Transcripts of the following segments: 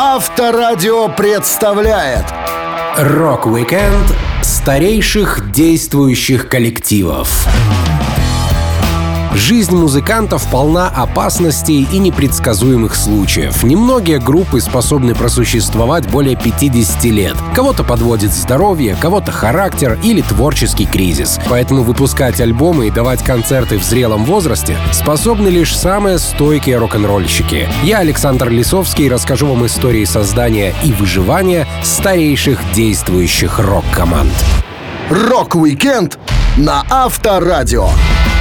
Авторадио представляет Рок-викенд старейших действующих коллективов. Жизнь музыкантов полна опасностей и непредсказуемых случаев. Немногие группы способны просуществовать более 50 лет. Кого-то подводит здоровье, кого-то характер или творческий кризис. Поэтому выпускать альбомы и давать концерты в зрелом возрасте способны лишь самые стойкие рок-н-ролльщики. Я, Александр Лисовский, расскажу вам истории создания и выживания старейших действующих рок-команд. Рок-викенд на Авторадио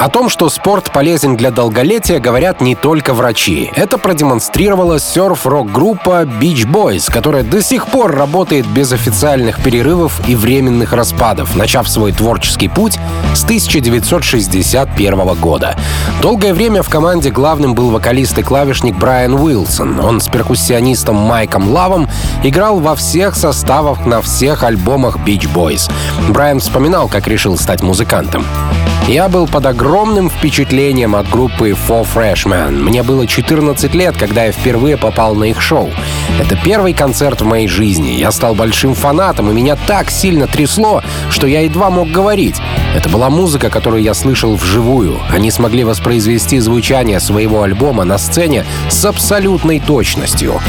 О том, что спорт полезен для долголетия, говорят не только врачи. Это продемонстрировала серф-рок-группа Beach Boys, которая до сих пор работает без официальных перерывов и временных распадов, начав свой творческий путь с 1961 года. Долгое время в команде главным был вокалист и клавишник Брайан Уилсон. Он с перкуссионистом Майком Лавом играл во всех составах на всех альбомах Beach Boys. Брайан вспоминал, как решил стать музыкантом. Я был под огромным впечатлением от группы Four Freshmen. Мне было 14 лет, когда я впервые попал на их шоу. Это первый концерт в моей жизни. Я стал большим фанатом, и меня так сильно трясло, что я едва мог говорить. Это была музыка, которую я слышал вживую. Они смогли воспроизвести звучание своего альбома на сцене с абсолютной точностью.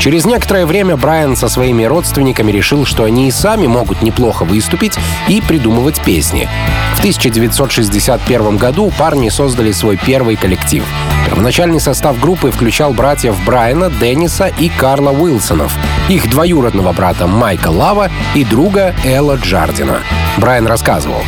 Через некоторое время Брайан со своими родственниками решил, что они и сами могут неплохо выступить и придумывать песни. В 1961 году парни создали свой первый коллектив. Первоначальный состав группы включал братьев Брайана, Денниса и Карла Уилсонов, их двоюродного брата Майка Лава и друга Элла Джардина. Брайан рассказывал.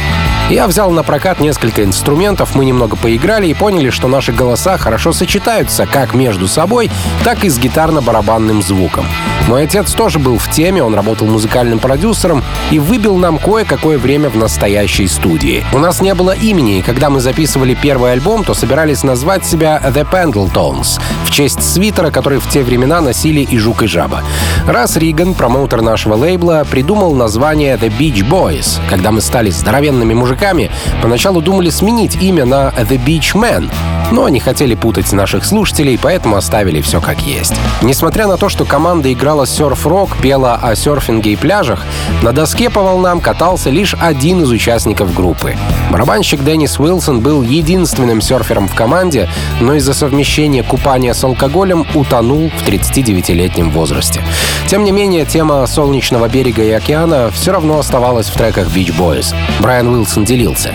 Я взял на прокат несколько инструментов, мы немного поиграли и поняли, что наши голоса хорошо сочетаются как между собой, так и с гитарно-барабанным звуком. Мой отец тоже был в теме, он работал музыкальным продюсером и выбил нам кое-какое время в настоящей студии. У нас не было имени, и когда мы записывали первый альбом, то собирались назвать себя The Pendletons в честь свитера, который в те времена носили и Жук, и Жаба. Раз Риган, промоутер нашего лейбла, придумал название The Beach Boys. Когда мы стали здоровенными мужиками, мужиками, поначалу думали сменить имя на The Beach Man, но не хотели путать наших слушателей, поэтому оставили все как есть. Несмотря на то, что команда играла серф-рок, пела о серфинге и пляжах, на доске по волнам катался лишь один из участников группы. Барабанщик Деннис Уилсон был единственным серфером в команде, но из-за совмещения купания с алкоголем утонул в 39-летнем возрасте. Тем не менее, тема солнечного берега и океана все равно оставалась в треках Beach Boys. Брайан Уилсон делился.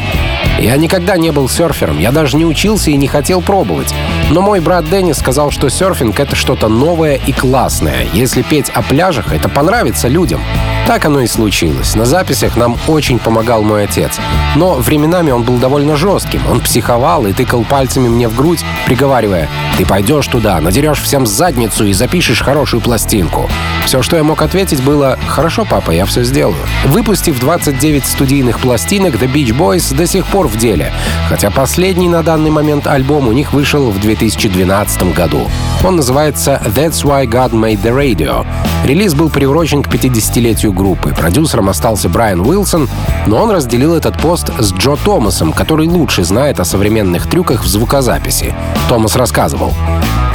Я никогда не был серфером, я даже не учился и не хотел пробовать. Но мой брат Деннис сказал, что серфинг — это что-то новое и классное. Если петь о пляжах, это понравится людям. Так оно и случилось. На записях нам очень помогал мой отец. Но временами он был довольно жестким. Он психовал и тыкал пальцами мне в грудь, приговаривая, «Ты пойдешь туда, надерешь всем задницу и запишешь хорошую пластинку». Все, что я мог ответить, было «Хорошо, папа, я все сделаю». Выпустив 29 студийных пластинок, The Beach Boys до сих пор в деле, хотя последний на данный момент альбом у них вышел в 2012 году. Он называется «That's Why God Made the Radio». Релиз был приурочен к 50-летию группы. Продюсером остался Брайан Уилсон, но он разделил этот пост с Джо Томасом, который лучше знает о современных трюках в звукозаписи. Томас рассказывал.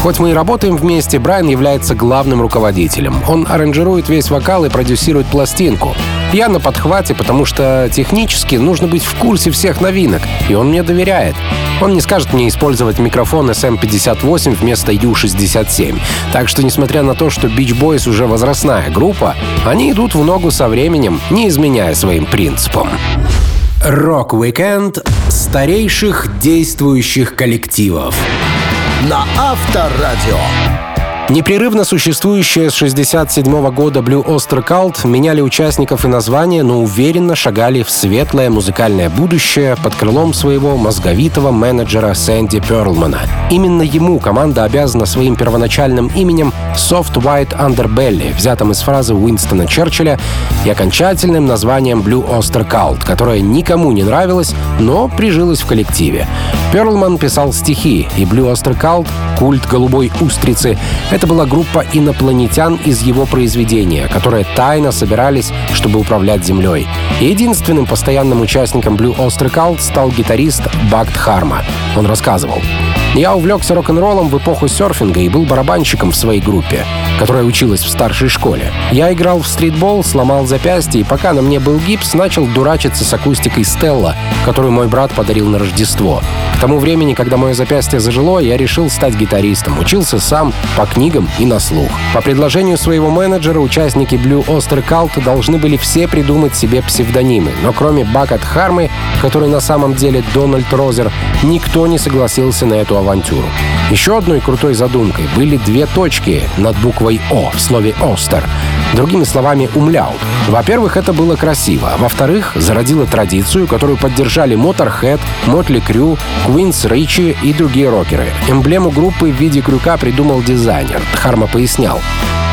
Хоть мы и работаем вместе, Брайан является главным руководителем. Он аранжирует весь вокал и продюсирует пластинку. Я на подхвате, потому что технически нужно быть в курсе всех новинок, и он мне доверяет. Он не скажет мне использовать микрофон SM58 вместо U67. Так что, несмотря на то, что Beach Boys уже возрастная группа, они идут в ногу со временем, не изменяя своим принципам. Рок-викенд старейших действующих коллективов на Авторадио. Непрерывно существующие с 67 года Blue Oyster Cult меняли участников и названия, но уверенно шагали в светлое музыкальное будущее под крылом своего мозговитого менеджера Сэнди Перлмана. Именно ему команда обязана своим первоначальным именем Soft White Underbelly, взятым из фразы Уинстона Черчилля, и окончательным названием Blue Oyster Cult, которое никому не нравилось, но прижилось в коллективе. Перлман писал стихи, и Blue Oyster Cult, культ голубой устрицы — Это была группа инопланетян из его произведения, которые тайно собирались, чтобы управлять Землей. Единственным постоянным участником Blue Oyster Cult стал гитарист Бакт Харма. Он рассказывал. Я увлекся рок-н-роллом в эпоху серфинга и был барабанщиком в своей группе, которая училась в старшей школе. Я играл в стритбол, сломал запястье, и пока на мне был гипс, начал дурачиться с акустикой Стелла, которую мой брат подарил на Рождество. К тому времени, когда мое запястье зажило, я решил стать гитаристом. Учился сам, по книгам и на слух. По предложению своего менеджера, участники Blue Oyster Cult должны были все придумать себе псевдонимы. Но кроме Бакат Хармы, который на самом деле Дональд Розер, никто не согласился на эту авантюру. Еще одной крутой задумкой были две точки над буквой «О» в слове «Остер». Другими словами, умляут. Во-первых, это было красиво. Во-вторых, зародило традицию, которую поддержали Motorhead, Мотли Крю, Квинс Ричи и другие рокеры. Эмблему группы в виде крюка придумал дизайнер. Харма пояснял.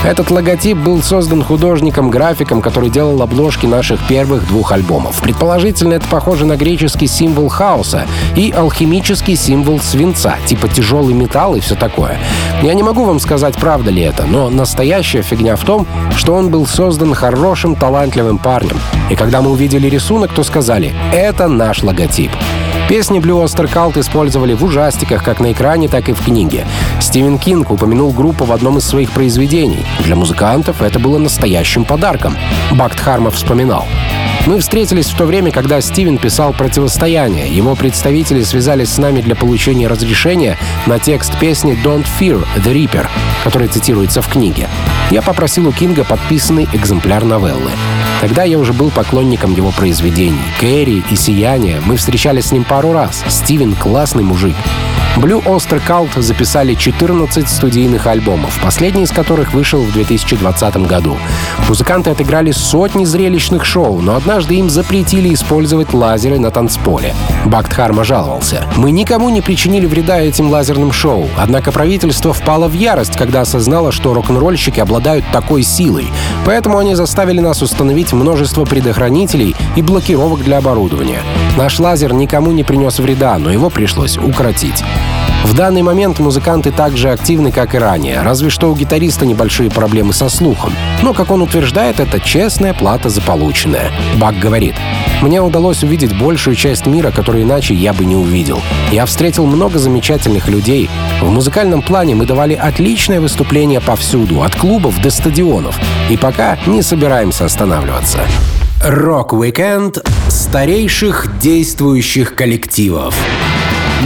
Этот логотип был создан художником-графиком, который делал обложки наших первых двух альбомов. Предположительно, это похоже на греческий символ хаоса и алхимический символ свинца, типа тяжелый металл и все такое. Я не могу вам сказать, правда ли это, но настоящая фигня в том, что он был создан хорошим, талантливым парнем. И когда мы увидели рисунок, то сказали «это наш логотип». Песни Blue Oyster Cult использовали в ужастиках как на экране, так и в книге. Стивен Кинг упомянул группу в одном из своих произведений. Для музыкантов это было настоящим подарком. Бакт Харма вспоминал. Мы встретились в то время, когда Стивен писал «Противостояние». Его представители связались с нами для получения разрешения на текст песни «Don't Fear the Reaper», который цитируется в книге. Я попросил у Кинга подписанный экземпляр новеллы. Тогда я уже был поклонником его произведений. Кэрри и «Сияние» мы встречались с ним пару раз. Стивен — классный мужик. Blue Oyster Cult записали 14 студийных альбомов, последний из которых вышел в 2020 году. Музыканты отыграли сотни зрелищных шоу, но однажды им запретили использовать лазеры на танцполе. Бактхарма жаловался. «Мы никому не причинили вреда этим лазерным шоу, однако правительство впало в ярость, когда осознало, что рок-н-ролльщики обладают такой силой, поэтому они заставили нас установить множество предохранителей и блокировок для оборудования. Наш лазер никому не принес вреда, но его пришлось укротить. В данный момент музыканты так же активны, как и ранее, разве что у гитариста небольшие проблемы со слухом. Но, как он утверждает, это честная плата за полученное. Бак говорит, «Мне удалось увидеть большую часть мира, которую иначе я бы не увидел. Я встретил много замечательных людей. В музыкальном плане мы давали отличное выступление повсюду, от клубов до стадионов. И пока не собираемся останавливаться». Рок-викенд старейших действующих коллективов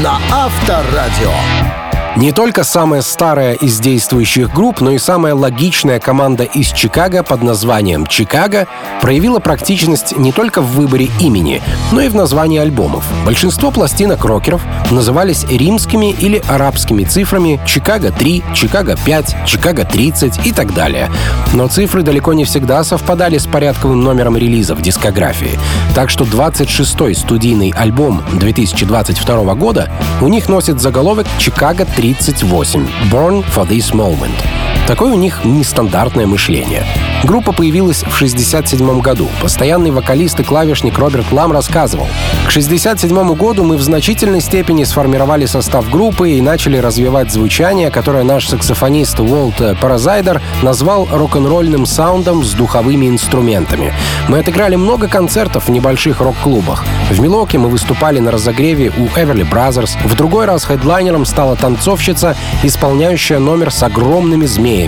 на Авторадио. Не только самая старая из действующих групп, но и самая логичная команда из Чикаго под названием «Чикаго» проявила практичность не только в выборе имени, но и в названии альбомов. Большинство пластинок рокеров назывались римскими или арабскими цифрами «Чикаго-3», «Чикаго-5», «Чикаго-30» и так далее. Но цифры далеко не всегда совпадали с порядковым номером релиза в дискографии. Так что 26-й студийный альбом 2022 года у них носит заголовок «Чикаго-3». 38 «Born for this moment». Такое у них нестандартное мышление. Группа появилась в 1967 году. Постоянный вокалист и клавишник Роберт Лам рассказывал. К 1967 году мы в значительной степени сформировали состав группы и начали развивать звучание, которое наш саксофонист Уолт Паразайдер назвал рок-н-ролльным саундом с духовыми инструментами. Мы отыграли много концертов в небольших рок-клубах. В Милоке мы выступали на разогреве у Эверли Brothers. В другой раз хедлайнером стала танцовщица, исполняющая номер с огромными змеями.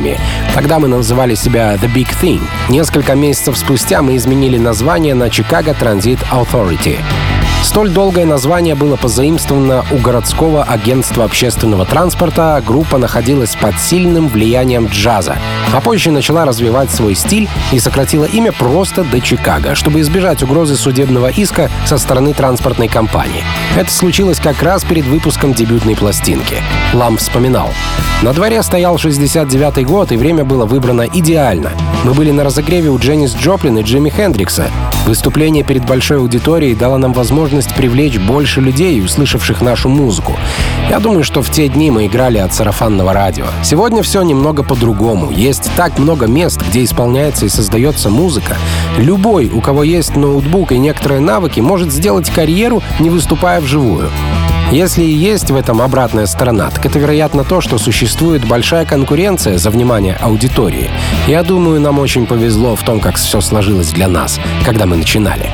Тогда мы называли себя The Big Thing. Несколько месяцев спустя мы изменили название на Chicago Transit Authority. Столь долгое название было позаимствовано у городского агентства общественного транспорта. Группа находилась под сильным влиянием джаза, а позже начала развивать свой стиль и сократила имя просто до Чикаго, чтобы избежать угрозы судебного иска со стороны транспортной компании. Это случилось как раз перед выпуском дебютной пластинки. Лам вспоминал. На дворе стоял 69 год, и время было выбрано идеально. Мы были на разогреве у Дженнис Джоплин и Джимми Хендрикса. Выступление перед большой аудиторией дало нам возможность привлечь больше людей, услышавших нашу музыку. Я думаю, что в те дни мы играли от сарафанного радио. Сегодня все немного по-другому. Есть так много мест, где исполняется и создается музыка. Любой, у кого есть ноутбук и некоторые навыки, может сделать карьеру, не выступая вживую. Если и есть в этом обратная сторона, так это, вероятно, то, что существует большая конкуренция за внимание аудитории. Я думаю, нам очень повезло в том, как все сложилось для нас, когда мы начинали.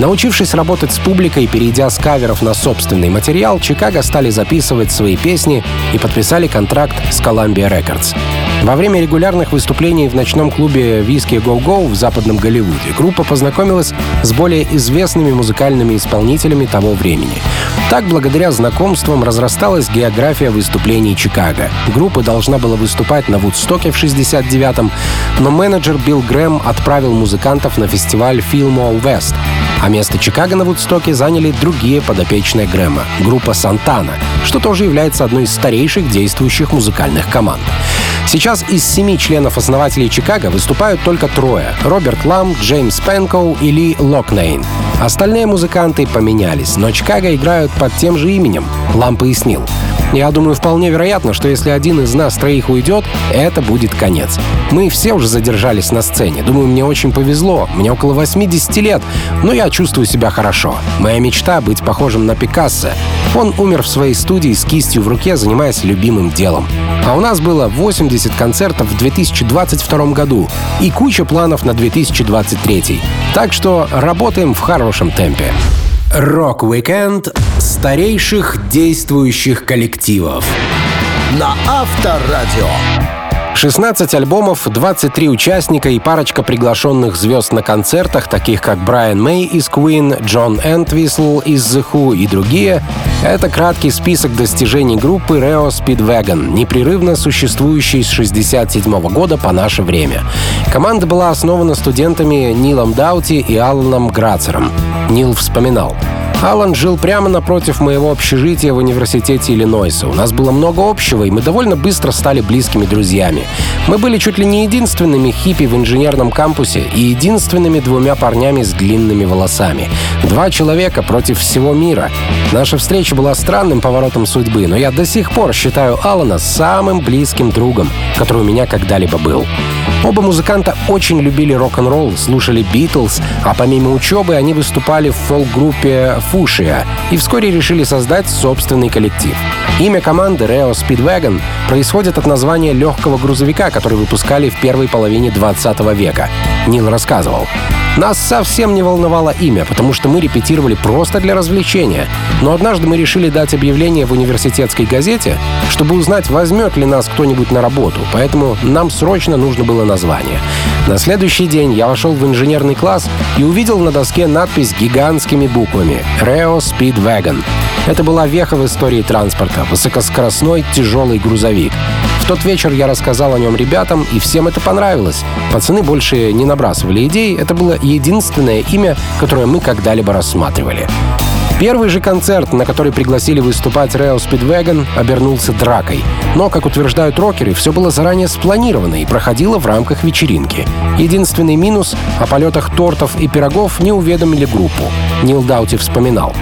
Научившись работать с публикой, перейдя с каверов на собственный материал, Чикаго стали записывать свои песни и подписали контракт с Columbia Records. Во время регулярных выступлений в ночном клубе «Виски Go» в западном Голливуде группа познакомилась с более известными музыкальными исполнителями того времени. Так, благодаря знакомствам разрасталась география выступлений Чикаго. Группа должна была выступать на Вудстоке в 69-м, но менеджер Билл Грэм отправил музыкантов на фестиваль Fillmore West, а место Чикаго на Вудстоке заняли другие подопечные Грэма — группа «Сантана», что тоже является одной из старейших действующих музыкальных команд. Сейчас из семи членов-основателей Чикаго выступают только трое — Роберт Лам, Джеймс Пенкоу и Ли Локнейн. Остальные музыканты поменялись, но Чикаго играют под тем же именем. Лам пояснил. Я думаю, вполне вероятно, что если один из нас троих уйдет, это будет конец. Мы все уже задержались на сцене. Думаю, мне очень повезло. Мне около 80 лет, но я чувствую себя хорошо. Моя мечта — быть похожим на Пикассо. Он умер в своей студии с кистью в руке, занимаясь любимым делом. А у нас было 80 концертов в 2022 году и куча планов на 2023. Так что работаем в хорошем темпе. Рок-викенд старейших действующих коллективов. На Авторадио. 16 альбомов, 23 участника и парочка приглашенных звезд на концертах, таких как Брайан Мэй из Queen, Джон Энтвисл из The Who и другие — это краткий список достижений группы REO Speedwagon, непрерывно существующей с 67 года по наше время. Команда была основана студентами Нилом Даути и Алланом Грацером. Нил вспоминал — Алан жил прямо напротив моего общежития в университете Иллинойса. У нас было много общего, и мы довольно быстро стали близкими друзьями. Мы были чуть ли не единственными хиппи в инженерном кампусе и единственными двумя парнями с длинными волосами. Два человека против всего мира. Наша встреча была странным поворотом судьбы, но я до сих пор считаю Алана самым близким другом, который у меня когда-либо был. Оба музыканта очень любили рок-н-ролл, слушали Битлз, а помимо учебы они выступали в фолк-группе Фушия и вскоре решили создать собственный коллектив. Имя команды Reo Speedwagon происходит от названия легкого грузовика, который выпускали в первой половине 20 века. Нил рассказывал. Нас совсем не волновало имя, потому что мы репетировали просто для развлечения. Но однажды мы решили дать объявление в университетской газете, чтобы узнать, возьмет ли нас кто-нибудь на работу, поэтому нам срочно нужно было название. На следующий день я вошел в инженерный класс и увидел на доске надпись гигантскими буквами «Reo Speedwagon». Это была веха в истории транспорта, высокоскоростной тяжелый грузовик. В тот вечер я рассказал о нем ребятам, и всем это понравилось. Пацаны больше не набрасывали идей, это было единственное имя, которое мы когда-либо рассматривали. Первый же концерт, на который пригласили выступать Rail Speedwagon, обернулся дракой. Но, как утверждают рокеры, все было заранее спланировано и проходило в рамках вечеринки. Единственный минус — о полетах тортов и пирогов не уведомили группу. Нил Даути вспоминал.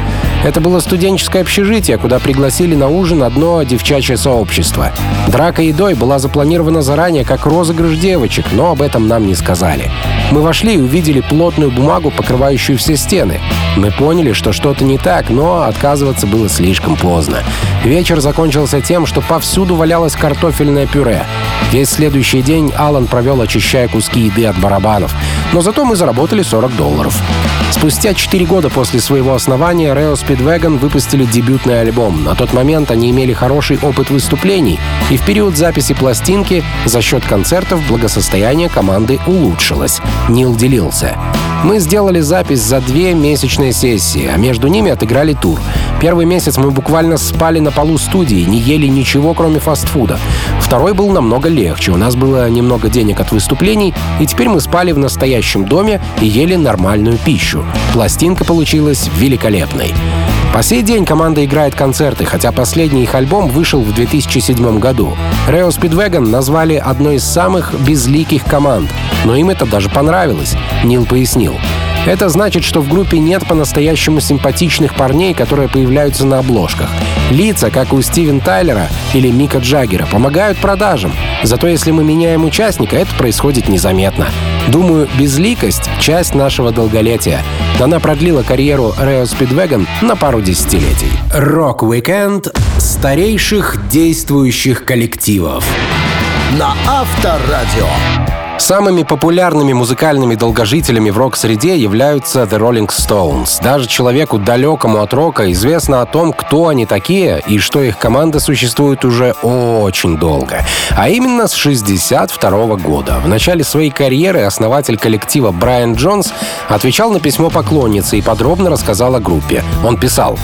Это было студенческое общежитие, куда пригласили на ужин одно девчачье сообщество. Драка едой была запланирована заранее как розыгрыш девочек, но об этом нам не сказали. Мы вошли и увидели плотную бумагу, покрывающую все стены. Мы поняли, что что-то не так, но отказываться было слишком поздно. Вечер закончился тем, что повсюду валялось картофельное пюре. Весь следующий день Алан провел, очищая куски еды от барабанов. Но зато мы заработали 40 долларов. Спустя 4 года после своего основания Reo Speedwagon выпустили дебютный альбом. На тот момент они имели хороший опыт выступлений, и в период записи пластинки за счет концертов благосостояние команды улучшилось. Нил делился. Мы сделали запись за две месячные сессии, а между ними отыграли тур. Первый месяц мы буквально спали на полу студии, не ели ничего, кроме фастфуда. Второй был намного легче. У нас было немного денег от выступлений, и теперь мы спали в настоящем доме и ели нормальную пищу. Пластинка получилась великолепной. По сей день команда играет концерты, хотя последний их альбом вышел в 2007 году. Reo Speedwagon назвали одной из самых безликих команд, но им это даже понравилось, Нил пояснил. Это значит, что в группе нет по-настоящему симпатичных парней, которые появляются на обложках. Лица, как у Стивен Тайлера или Мика Джаггера, помогают продажам. Зато если мы меняем участника, это происходит незаметно. Думаю, безликость — часть нашего долголетия. Она продлила карьеру REO Speedwagon на пару десятилетий. Рок-викенд старейших действующих коллективов. На Авторадио. Самыми популярными музыкальными долгожителями в рок-среде являются The Rolling Stones. Даже человеку далекому от рока известно о том, кто они такие и что их команда существует уже очень долго. А именно с 62 года. В начале своей карьеры основатель коллектива Брайан Джонс отвечал на письмо поклонницы и подробно рассказал о группе. Он писал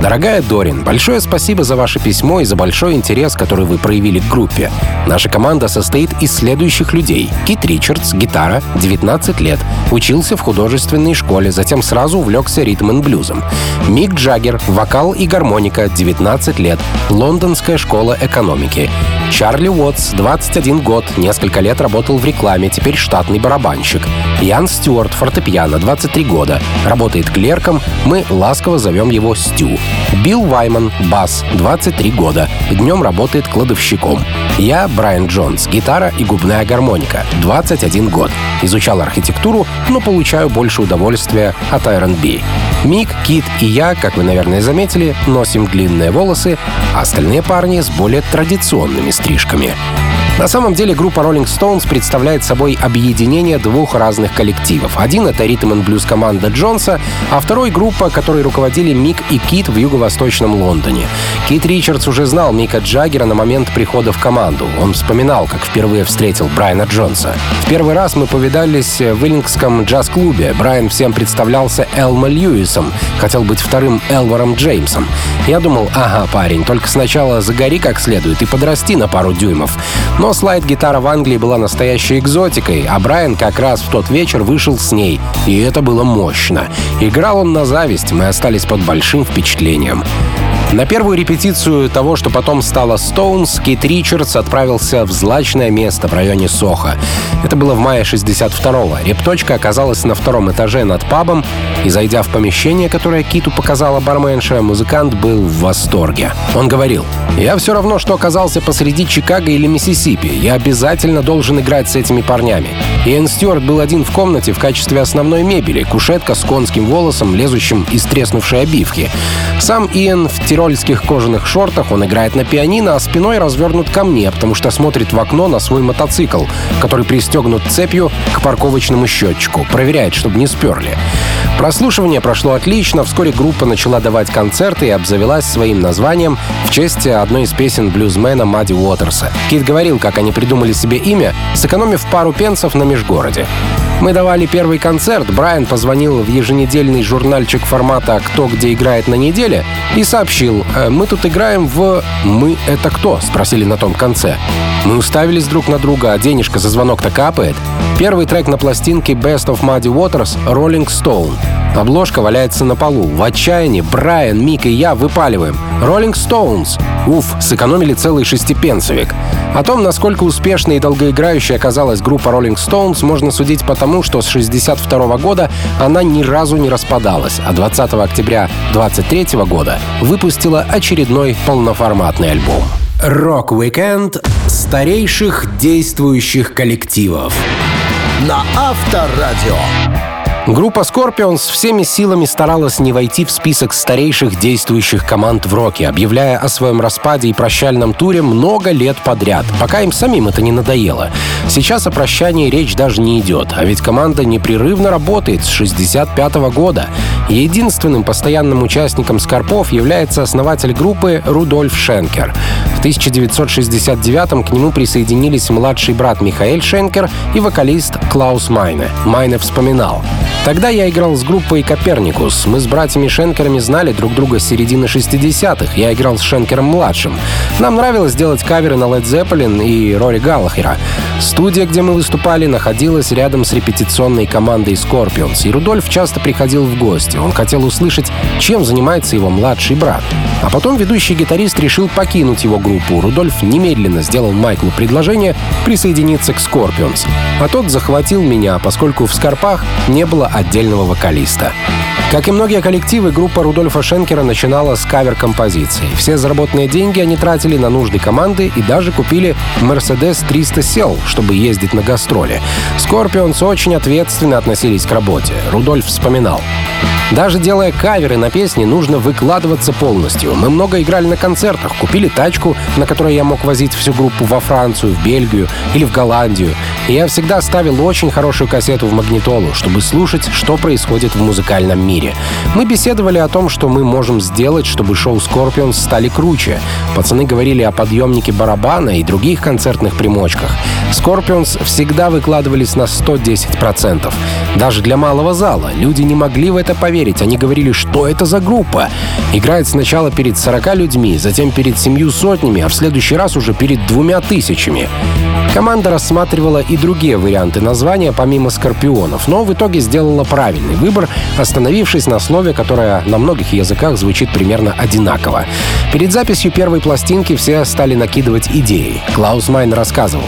Дорогая Дорин, большое спасибо за ваше письмо и за большой интерес, который вы проявили к группе. Наша команда состоит из следующих людей. Кит Ричардс, гитара, 19 лет. Учился в художественной школе, затем сразу увлекся ритм и блюзом. Мик Джаггер, вокал и гармоника, 19 лет. Лондонская школа экономики. Чарли Уотс, 21 год, несколько лет работал в рекламе, теперь штатный барабанщик. Ян Стюарт, фортепиано, 23 года, работает клерком, мы ласково зовем его Стю. Билл Вайман, бас, 23 года, днем работает кладовщиком. Я Брайан Джонс, гитара и губная гармоника, 21 год. Изучал архитектуру, но получаю больше удовольствия от R&B. Мик, Кит и я, как вы, наверное, заметили, носим длинные волосы, а остальные парни с более традиционными стрижками. На самом деле группа Rolling Stones представляет собой объединение двух разных коллективов. Один — это ритм и блюз команда Джонса, а второй — группа, которой руководили Мик и Кит в юго-восточном Лондоне. Кит Ричардс уже знал Мика Джаггера на момент прихода в команду. Он вспоминал, как впервые встретил Брайана Джонса. В первый раз мы повидались в Иллингском джаз-клубе. Брайан всем представлялся Элма Льюисом, хотел быть вторым Элваром Джеймсом. Я думал, ага, парень, только сначала загори как следует и подрасти на пару дюймов. Но но слайд-гитара в Англии была настоящей экзотикой, а Брайан как раз в тот вечер вышел с ней, и это было мощно. Играл он на зависть, мы остались под большим впечатлением. На первую репетицию того, что потом стало Stones, Кит Ричардс отправился в злачное место в районе Соха. Это было в мае 62-го. Репточка оказалась на втором этаже над пабом, и, зайдя в помещение, которое Киту показала барменша, музыкант был в восторге. Он говорил, «Я все равно, что оказался посреди Чикаго или Миссисипи. Я обязательно должен играть с этими парнями». Иэн Стюарт был один в комнате в качестве основной мебели, кушетка с конским волосом, лезущим из треснувшей обивки. Сам Иэн в тирольских кожаных шортах, он играет на пианино, а спиной развернут ко мне, потому что смотрит в окно на свой мотоцикл, который пристегнут цепью к парковочному счетчику, проверяет, чтобы не сперли. Прослушивание прошло отлично, вскоре группа начала давать концерты и обзавелась своим названием в честь одной из песен блюзмена Мадди Уотерса. Кит говорил, как они придумали себе имя, сэкономив пару пенсов на межгороде. Мы давали первый концерт, Брайан позвонил в еженедельный журнальчик формата «Кто где играет на неделе» и сообщил, «Э, мы тут играем в «Мы — это кто?» — спросили на том конце. Мы уставились друг на друга, а денежка за звонок-то капает. Первый трек на пластинке Best of Muddy Waters — Rolling Stone. Обложка валяется на полу. В отчаянии Брайан, Мик и я выпаливаем. Rolling Stones. Уф, сэкономили целый шестипенсовик. О том, насколько успешной и долгоиграющей оказалась группа Rolling Stones, можно судить потому, что с 62 года она ни разу не распадалась, а 20 октября 23 года выпустила очередной полноформатный альбом. Рок-викенд старейших действующих коллективов. На Авторадио. Группа Scorpions всеми силами старалась не войти в список старейших действующих команд в роке, объявляя о своем распаде и прощальном туре много лет подряд, пока им самим это не надоело. Сейчас о прощании речь даже не идет, а ведь команда непрерывно работает с 65 -го года. Единственным постоянным участником Скорпов является основатель группы Рудольф Шенкер. В 1969 к нему присоединились младший брат Михаэль Шенкер и вокалист Клаус Майне. Майне вспоминал. Тогда я играл с группой «Коперникус». Мы с братьями Шенкерами знали друг друга с середины 60-х. Я играл с Шенкером-младшим. Нам нравилось делать каверы на Led Zeppelin и Рори Галлахера. Студия, где мы выступали, находилась рядом с репетиционной командой Scorpions, и Рудольф часто приходил в гости. Он хотел услышать, чем занимается его младший брат. А потом ведущий гитарист решил покинуть его группу. Рудольф немедленно сделал Майклу предложение присоединиться к Scorpions. А тот захватил меня, поскольку в Скорпах не было отдельного вокалиста. Как и многие коллективы, группа Рудольфа Шенкера начинала с кавер-композиций. Все заработанные деньги они тратили на нужды команды и даже купили Mercedes 300 сел, чтобы ездить на гастроли. Scorpions очень ответственно относились к работе. Рудольф вспоминал. Даже делая каверы на песни, нужно выкладываться полностью. Мы много играли на концертах, купили тачку, на которой я мог возить всю группу во Францию, в Бельгию или в Голландию. И я всегда ставил очень хорошую кассету в магнитолу, чтобы слушать, что происходит в музыкальном мире. Мы беседовали о том, что мы можем сделать, чтобы шоу Scorpions стали круче. Пацаны говорили о подъемнике барабана и других концертных примочках. Scorpions всегда выкладывались на 110%. Даже для малого зала люди не могли в это поверить. Они говорили, что это за группа. Играет сначала перед 40 людьми, затем перед семью сотнями, а в следующий раз уже перед двумя тысячами. Команда рассматривала и другие варианты названия помимо «Скорпионов», но в итоге сделала правильный выбор, остановившись на слове, которое на многих языках звучит примерно одинаково. Перед записью первой пластинки все стали накидывать идеи. Клаус Майн рассказывал.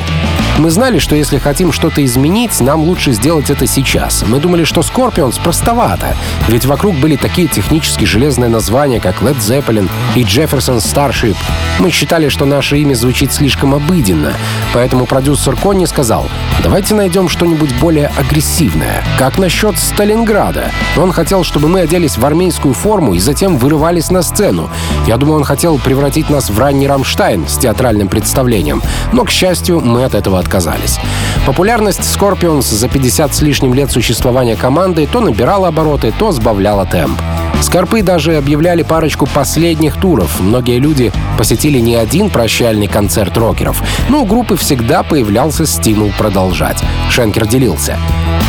Мы знали, что если хотим что-то изменить, нам лучше сделать это сейчас. Мы думали, что Scorpions простовато, ведь вокруг были такие технически железные названия, как Led Zeppelin и Jefferson Starship. Мы считали, что наше имя звучит слишком обыденно, поэтому продюсер Конни сказал, давайте найдем что-нибудь более агрессивное. Как насчет Сталинграда? Он хотел, чтобы мы оделись в армейскую форму и затем вырывались на сцену. Я думаю, он хотел превратить нас в ранний Рамштайн с театральным представлением, но, к счастью, мы от этого отказались отказались. Популярность Scorpions за 50 с лишним лет существования команды то набирала обороты, то сбавляла темп. Скорпы даже объявляли парочку последних туров. Многие люди посетили не один прощальный концерт рокеров, но у группы всегда появлялся стимул продолжать. Шенкер делился.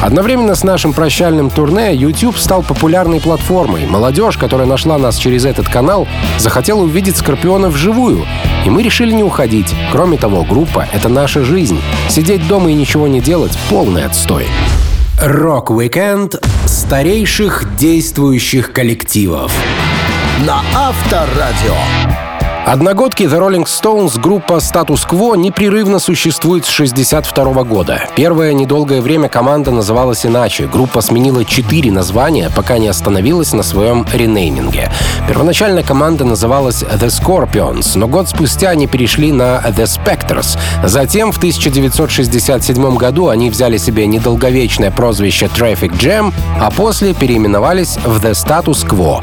Одновременно с нашим прощальным турне YouTube стал популярной платформой. Молодежь, которая нашла нас через этот канал, захотела увидеть Скорпиона вживую. И мы решили не уходить. Кроме того, группа — это наша жизнь. Сидеть дома и ничего не делать — полный отстой. Рок-викенд старейших действующих коллективов. На Авторадио. Одногодки The Rolling Stones группа Quo непрерывно существует с 1962 года. Первое недолгое время команда называлась иначе. Группа сменила четыре названия, пока не остановилась на своем ренейминге. Первоначально команда называлась The Scorpions, но год спустя они перешли на The Spectres. Затем в 1967 году они взяли себе недолговечное прозвище Traffic Jam, а после переименовались в The Status Quo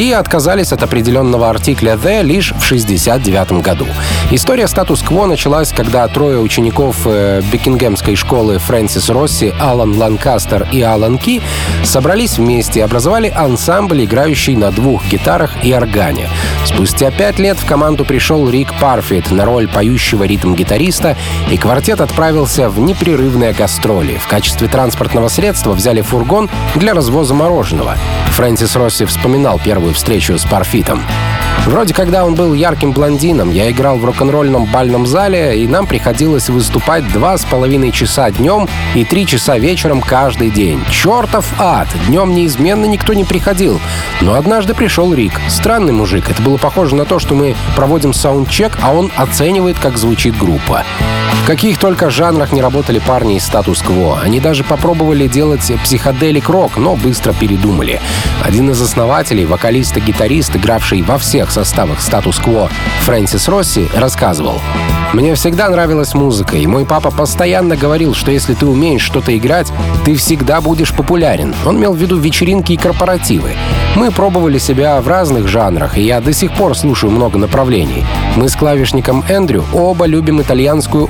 и отказались от определенного артикля «the» лишь в 1969 году. История статус-кво началась, когда трое учеников э, Бекингемской школы Фрэнсис Росси, Алан Ланкастер и Алан Ки собрались вместе и образовали ансамбль, играющий на двух гитарах и органе. Спустя пять лет в команду пришел Рик Парфит на роль поющего ритм-гитариста, и квартет отправился в непрерывные гастроли. В качестве транспортного средства взяли фургон для развоза мороженого. Фрэнсис Росси вспоминал первую встречу с Парфитом. Вроде когда он был ярким блондином, я играл в рок-н-ролльном бальном зале, и нам приходилось выступать два с половиной часа днем и три часа вечером каждый день. Чертов ад! Днем неизменно никто не приходил. Но однажды пришел Рик. Странный мужик. Это было похоже на то, что мы проводим саундчек, а он оценивает, как звучит группа. В каких только жанрах не работали парни из статус-кво. Они даже попробовали делать психоделик-рок, но быстро передумали. Один из основателей, вокалист и гитарист, игравший во всех составах статус-кво, Фрэнсис Росси, рассказывал. Мне всегда нравилась музыка, и мой папа постоянно говорил, что если ты умеешь что-то играть, ты всегда будешь популярен. Он имел в виду вечеринки и корпоративы. Мы пробовали себя в разных жанрах, и я до сих пор слушаю много направлений. Мы с клавишником Эндрю оба любим итальянскую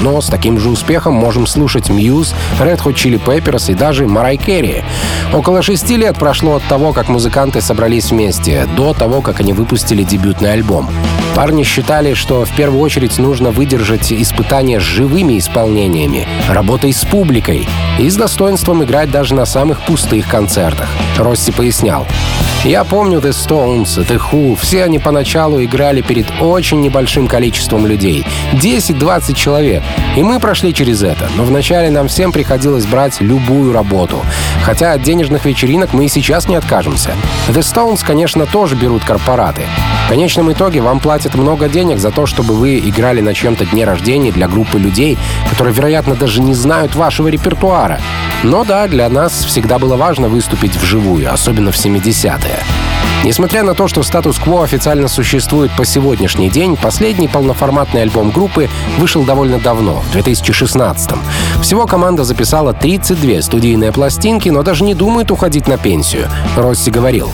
но с таким же успехом можем слушать Мьюз, Red Hot Chili Peppers и даже Марай Керри. Около шести лет прошло от того, как музыканты собрались вместе, до того, как они выпустили дебютный альбом. Парни считали, что в первую очередь нужно выдержать испытания с живыми исполнениями, работой с публикой и с достоинством играть даже на самых пустых концертах. Росси пояснял. Я помню The Stones, The Who, все они поначалу играли перед очень небольшим количеством людей. 10-20 человек. И мы прошли через это. Но вначале нам всем приходилось брать любую работу. Хотя от денежных вечеринок мы и сейчас не откажемся. The Stones, конечно, тоже берут корпораты. В конечном итоге вам платят много денег за то, чтобы вы играли на чем-то дне рождения для группы людей, которые, вероятно, даже не знают вашего репертуара. Но да, для нас всегда было важно выступить вживую, особенно в 70-е. Несмотря на то, что статус-кво официально существует по сегодняшний день, последний полноформатный альбом группы вышел довольно давно, в 2016 -м. Всего команда записала 32 студийные пластинки, но даже не думает уходить на пенсию. Росси говорил,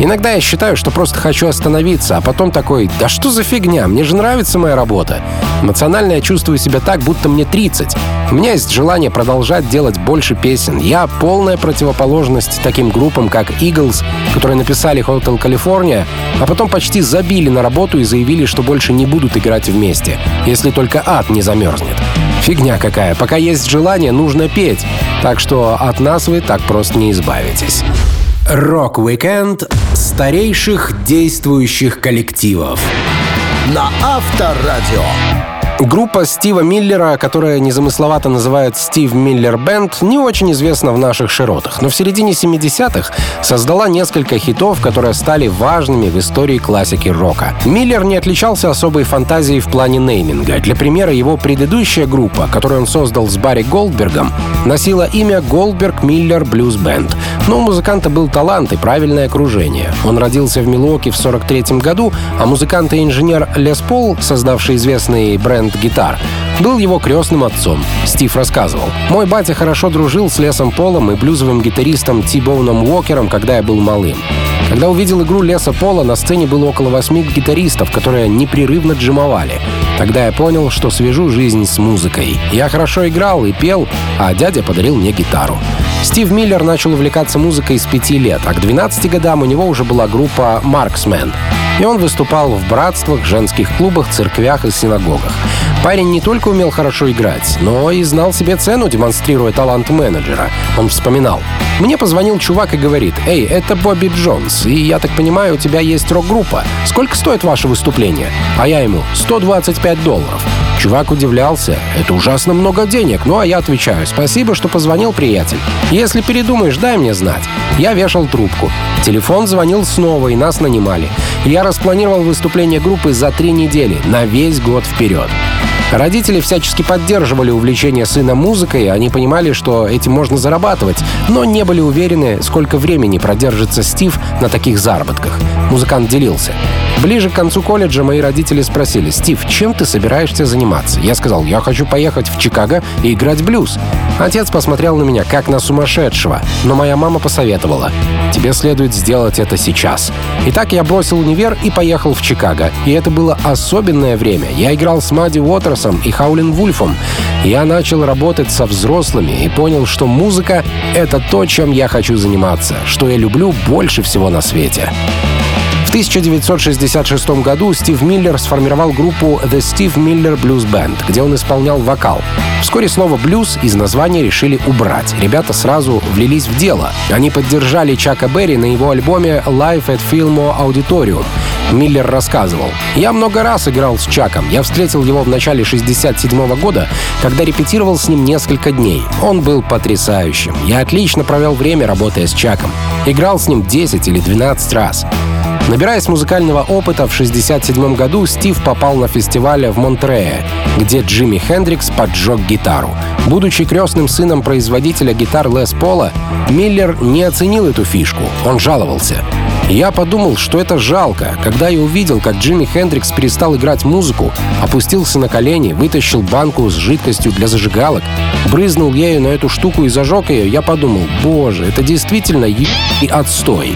Иногда я считаю, что просто хочу остановиться, а потом такой, да что за фигня, мне же нравится моя работа. Эмоционально я чувствую себя так, будто мне 30. У меня есть желание продолжать делать больше песен. Я полная противоположность таким группам, как Eagles, которые написали Hotel California, а потом почти забили на работу и заявили, что больше не будут играть вместе, если только ад не замерзнет. Фигня какая. Пока есть желание, нужно петь. Так что от нас вы так просто не избавитесь. Рок-викенд старейших действующих коллективов. На Авторадио. Группа Стива Миллера, которая незамысловато называют Steve Miller Band, не очень известна в наших широтах, но в середине 70-х создала несколько хитов, которые стали важными в истории классики рока. Миллер не отличался особой фантазией в плане нейминга. Для примера, его предыдущая группа, которую он создал с Барри Голдбергом, носила имя Голдберг Миллер Блюз Бенд. Но у музыканта был талант и правильное окружение. Он родился в Милуоке в 43 году, а музыкант и инженер Лес Пол, создавший известный бренд бренд гитар, был его крестным отцом. Стив рассказывал. «Мой батя хорошо дружил с Лесом Полом и блюзовым гитаристом Ти-Боуном Уокером, когда я был малым. Когда увидел игру Леса Пола, на сцене было около восьми гитаристов, которые непрерывно джимовали. Тогда я понял, что свяжу жизнь с музыкой. Я хорошо играл и пел, а дядя подарил мне гитару. Стив Миллер начал увлекаться музыкой с пяти лет, а к 12 годам у него уже была группа «Марксмен». И он выступал в братствах, женских клубах, церквях и синагогах. Парень не только умел хорошо играть, но и знал себе цену, демонстрируя талант менеджера. Он вспоминал. «Мне позвонил чувак и говорит, «Эй, это Бобби Джонс, и я так понимаю, у тебя есть рок-группа. Сколько стоит ваше выступление?» А я ему «125 долларов». Чувак удивлялся. Это ужасно много денег. Ну а я отвечаю. Спасибо, что позвонил, приятель. Если передумаешь, дай мне знать. Я вешал трубку. Телефон звонил снова, и нас нанимали. Я распланировал выступление группы за три недели, на весь год вперед. Родители всячески поддерживали увлечение сына музыкой, они понимали, что этим можно зарабатывать, но не были уверены, сколько времени продержится Стив на таких заработках. Музыкант делился. Ближе к концу колледжа мои родители спросили, «Стив, чем ты собираешься заниматься?» Я сказал, «Я хочу поехать в Чикаго и играть блюз». Отец посмотрел на меня, как на сумасшедшего, но моя мама посоветовала, «Тебе следует сделать это сейчас». Итак, я бросил универ и поехал в Чикаго. И это было особенное время. Я играл с Мадди Уотерсом и Хаулин Вульфом. Я начал работать со взрослыми и понял, что музыка — это то, чем я хочу заниматься, что я люблю больше всего на свете. 1966 году Стив Миллер сформировал группу The Steve Miller Blues Band, где он исполнял вокал. Вскоре слово «блюз» из названия решили убрать. Ребята сразу влились в дело. Они поддержали Чака Берри на его альбоме Live at Fillmore Auditorium. Миллер рассказывал. «Я много раз играл с Чаком. Я встретил его в начале 67 года, когда репетировал с ним несколько дней. Он был потрясающим. Я отлично провел время, работая с Чаком. Играл с ним 10 или 12 раз. Набираясь музыкального опыта, в 1967 году Стив попал на фестиваль в Монтрее, где Джимми Хендрикс поджег гитару. Будучи крестным сыном производителя гитар Лес Пола, Миллер не оценил эту фишку. Он жаловался. Я подумал, что это жалко, когда я увидел, как Джимми Хендрикс перестал играть музыку, опустился на колени, вытащил банку с жидкостью для зажигалок, брызнул ею на эту штуку и зажег ее, я подумал, боже, это действительно и отстой.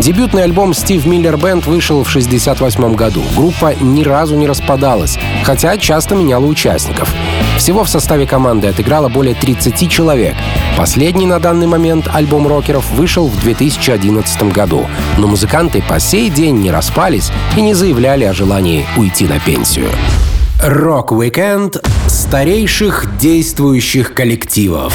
Дебютный альбом Steve Miller Band вышел в 1968 году. Группа ни разу не распадалась, хотя часто меняла участников. Всего в составе команды отыграло более 30 человек. Последний на данный момент альбом рокеров вышел в 2011 году, но музыканты по сей день не распались и не заявляли о желании уйти на пенсию. Рок-викенд старейших действующих коллективов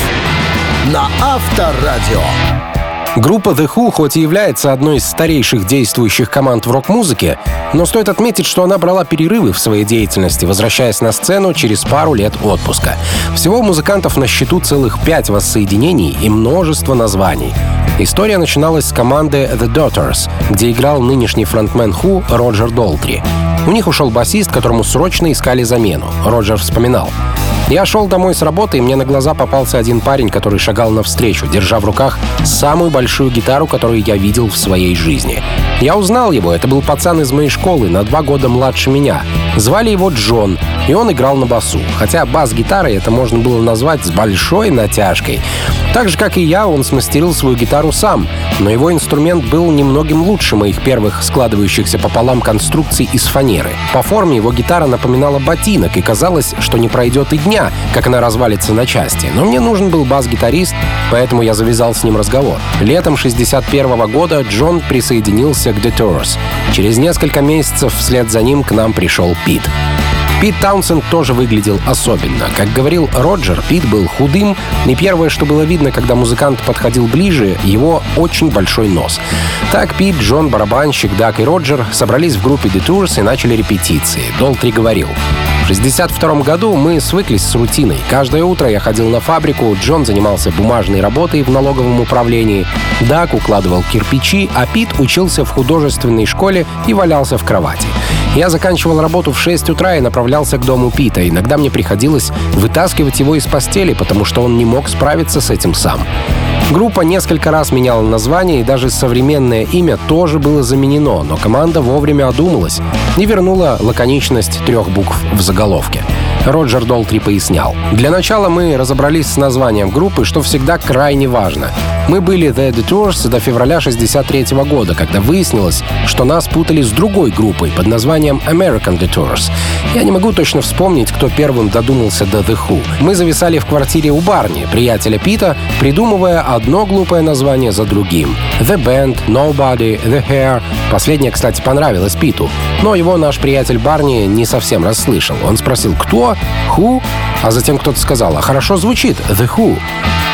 на Авторадио. Группа The Who хоть и является одной из старейших действующих команд в рок-музыке, но стоит отметить, что она брала перерывы в своей деятельности, возвращаясь на сцену через пару лет отпуска. Всего у музыкантов на счету целых пять воссоединений и множество названий. История начиналась с команды The Detours, где играл нынешний фронтмен Ху Роджер Долтри. У них ушел басист, которому срочно искали замену. Роджер вспоминал. Я шел домой с работы, и мне на глаза попался один парень, который шагал навстречу, держа в руках самую большую гитару, которую я видел в своей жизни. Я узнал его, это был пацан из моей школы, на два года младше меня. Звали его Джон, и он играл на басу. Хотя бас-гитарой это можно было назвать с большой натяжкой. Так же, как и я, он смастерил свою гитару сам, но его инструмент был немногим лучше моих первых складывающихся пополам конструкций из фанеры. По форме его гитара напоминала ботинок, и казалось, что не пройдет и дня, как она развалится на части. Но мне нужен был бас-гитарист, поэтому я завязал с ним разговор. Летом 61 года Джон присоединился к The Tours. Через несколько месяцев вслед за ним к нам пришел Пит. Пит Таунсенд тоже выглядел особенно. Как говорил Роджер, Пит был худым, и первое, что было видно, когда музыкант подходил ближе, его очень большой нос. Так Пит, Джон, барабанщик, Дак и Роджер собрались в группе The Tours и начали репетиции. Долтри говорил, в 1962 году мы свыклись с рутиной. Каждое утро я ходил на фабрику, Джон занимался бумажной работой в налоговом управлении, Дак укладывал кирпичи, а Пит учился в художественной школе и валялся в кровати. Я заканчивал работу в 6 утра и направлялся к дому Пита. Иногда мне приходилось вытаскивать его из постели, потому что он не мог справиться с этим сам. Группа несколько раз меняла название, и даже современное имя тоже было заменено, но команда вовремя одумалась и вернула лаконичность трех букв в заголовке. Роджер Долтри пояснял. «Для начала мы разобрались с названием группы, что всегда крайне важно. Мы были The Detours до февраля 63 года, когда выяснилось, что нас путали с другой группой под названием American Detours. Я не могу точно вспомнить, кто первым додумался до The Who. Мы зависали в квартире у Барни, приятеля Пита, придумывая одно глупое название за другим. The Band, Nobody, The Hair. Последнее, кстати, понравилось Питу. Но его наш приятель Барни не совсем расслышал. Он спросил «Кто? Who?» А затем кто-то сказал «А хорошо звучит, The Who».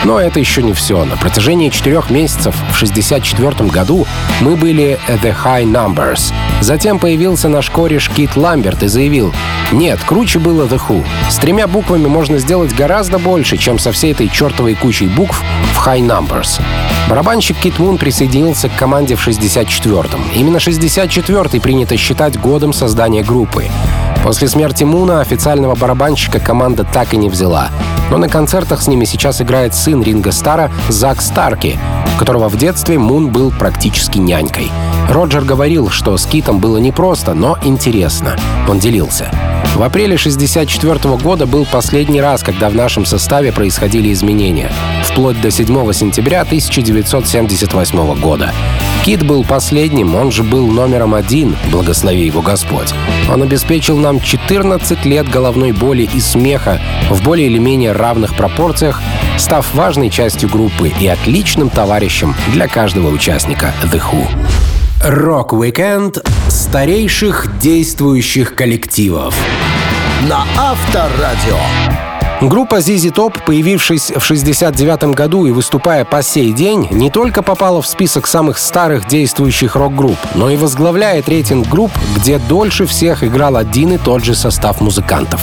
Но это еще не все. На протяжении четырех месяцев в 1964 году мы были The High Numbers. Затем появился наш кореш Кит Ламберт и заявил, нет, круче было The Who. С тремя буквами можно сделать гораздо больше, чем со всей этой чертовой кучей букв в High Numbers. Барабанщик Кит Мун присоединился к команде в 64-м. Именно 64-й принято считать годом создания группы. После смерти Муна официального барабанщика команда так и не взяла. Но на концертах с ними сейчас играет сын Ринга Стара Зак Старки, которого в детстве Мун был практически нянькой. Роджер говорил, что с Китом было непросто, но интересно. Он делился. В апреле 1964 года был последний раз, когда в нашем составе происходили изменения, вплоть до 7 сентября 1978 года. Кит был последним, он же был номером один, благослови его Господь. Он обеспечил нам 14 лет головной боли и смеха в более или менее равных пропорциях, став важной частью группы и отличным товарищем для каждого участника The Who. Рок-викенд старейших действующих коллективов. На Авторадио. Группа ZZ Top, появившись в 69 году и выступая по сей день, не только попала в список самых старых действующих рок-групп, но и возглавляет рейтинг групп, где дольше всех играл один и тот же состав музыкантов.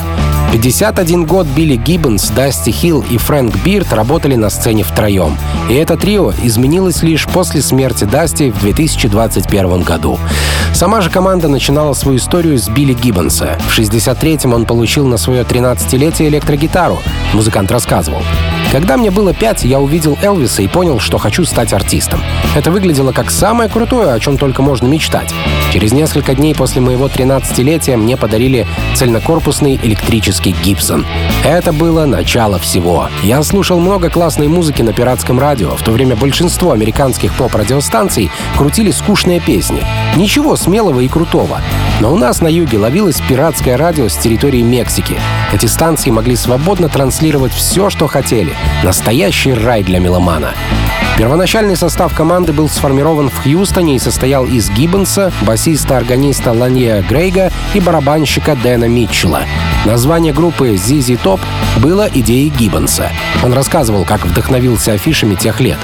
51 год Билли Гиббонс, Дасти Хилл и Фрэнк Бирд работали на сцене втроем. И это трио изменилось лишь после смерти Дасти в 2021 году. Сама же команда начинала свою историю с Билли Гиббонса. В 63-м он получил на свое 13-летие электрогитару. Музыкант рассказывал. Когда мне было пять, я увидел Элвиса и понял, что хочу стать артистом. Это выглядело как самое крутое, о чем только можно мечтать. Через несколько дней после моего 13-летия мне подарили цельнокорпусный электрический Гибсон. Это было начало всего. Я слушал много классной музыки на пиратском радио. В то время большинство американских поп-радиостанций крутили скучные песни. Ничего смелого и крутого. Но у нас на юге ловилось пиратское радио с территории Мексики. Эти станции могли свободно транслировать все, что хотели. Настоящий рай для меломана. Первоначальный состав команды был сформирован в Хьюстоне и состоял из Гиббонса, басиста-органиста Ланье Грейга и барабанщика Дэна Митчелла. Название группы ZZ Top было идеей Гиббонса. Он рассказывал, как вдохновился афишами тех лет.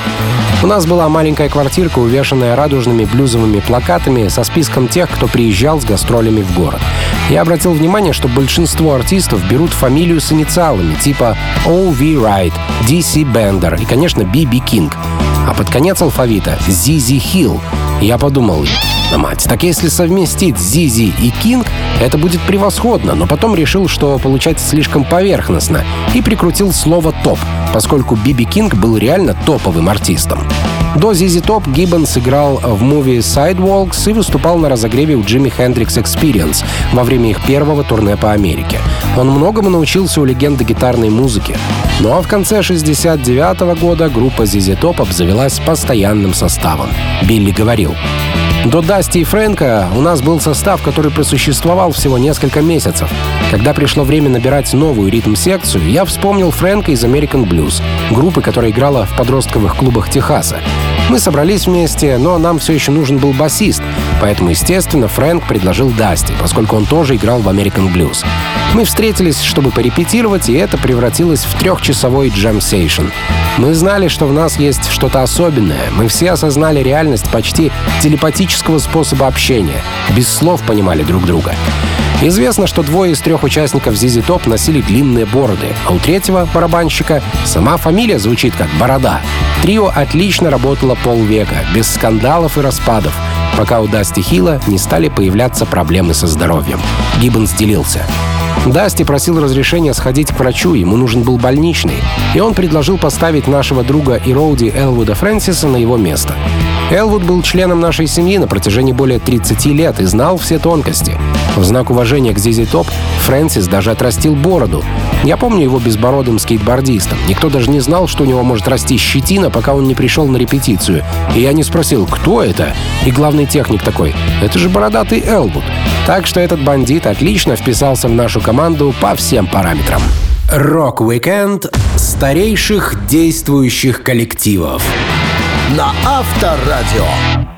У нас была маленькая квартирка, увешанная радужными блюзовыми плакатами со списком тех, кто приезжал с гастролями в город. Я обратил внимание, что большинство артистов берут фамилию с инициалами, типа O.V. Wright, D.C. Bender и, конечно, B.B. King. А под конец алфавита Z.Z. Hill. Я подумал, мать. Так если совместить Зизи и Кинг, это будет превосходно, но потом решил, что получается слишком поверхностно, и прикрутил слово «топ», поскольку Биби Кинг был реально топовым артистом. До Зизи Топ Гиббонс играл в муви Sidewalks и выступал на разогреве у Джимми Хендрикс Experience во время их первого турне по Америке. Он многому научился у легенды гитарной музыки. Ну а в конце 69 -го года группа Зизи Топ обзавелась постоянным составом. Билли говорил, до Дасти и Фрэнка у нас был состав, который просуществовал всего несколько месяцев. Когда пришло время набирать новую ритм-секцию, я вспомнил Фрэнка из American Blues, группы, которая играла в подростковых клубах Техаса. Мы собрались вместе, но нам все еще нужен был басист, поэтому, естественно, Фрэнк предложил Дасти, поскольку он тоже играл в American Blues. Мы встретились, чтобы порепетировать, и это превратилось в трехчасовой джем-сейшн. Мы знали, что в нас есть что-то особенное. Мы все осознали реальность почти телепатического способа общения. Без слов понимали друг друга. Известно, что двое из трех участников ZZ Top носили длинные бороды, а у третьего барабанщика сама фамилия звучит как «Борода». Трио отлично работало полвека, без скандалов и распадов, пока у Дасти Хилла не стали появляться проблемы со здоровьем. Гиббонс делился. Дасти просил разрешения сходить к врачу, ему нужен был больничный, и он предложил поставить нашего друга и Роуди Элвуда Фрэнсиса на его место. Элвуд был членом нашей семьи на протяжении более 30 лет и знал все тонкости. В знак уважения к Зизи Топ Фрэнсис даже отрастил бороду. Я помню его безбородым скейтбордистом. Никто даже не знал, что у него может расти щетина, пока он не пришел на репетицию. И я не спросил, кто это? И главный техник такой, это же бородатый Элвуд. Так что этот бандит отлично вписался в нашу команду по всем параметрам. Рок-викенд старейших действующих коллективов на Авторадио.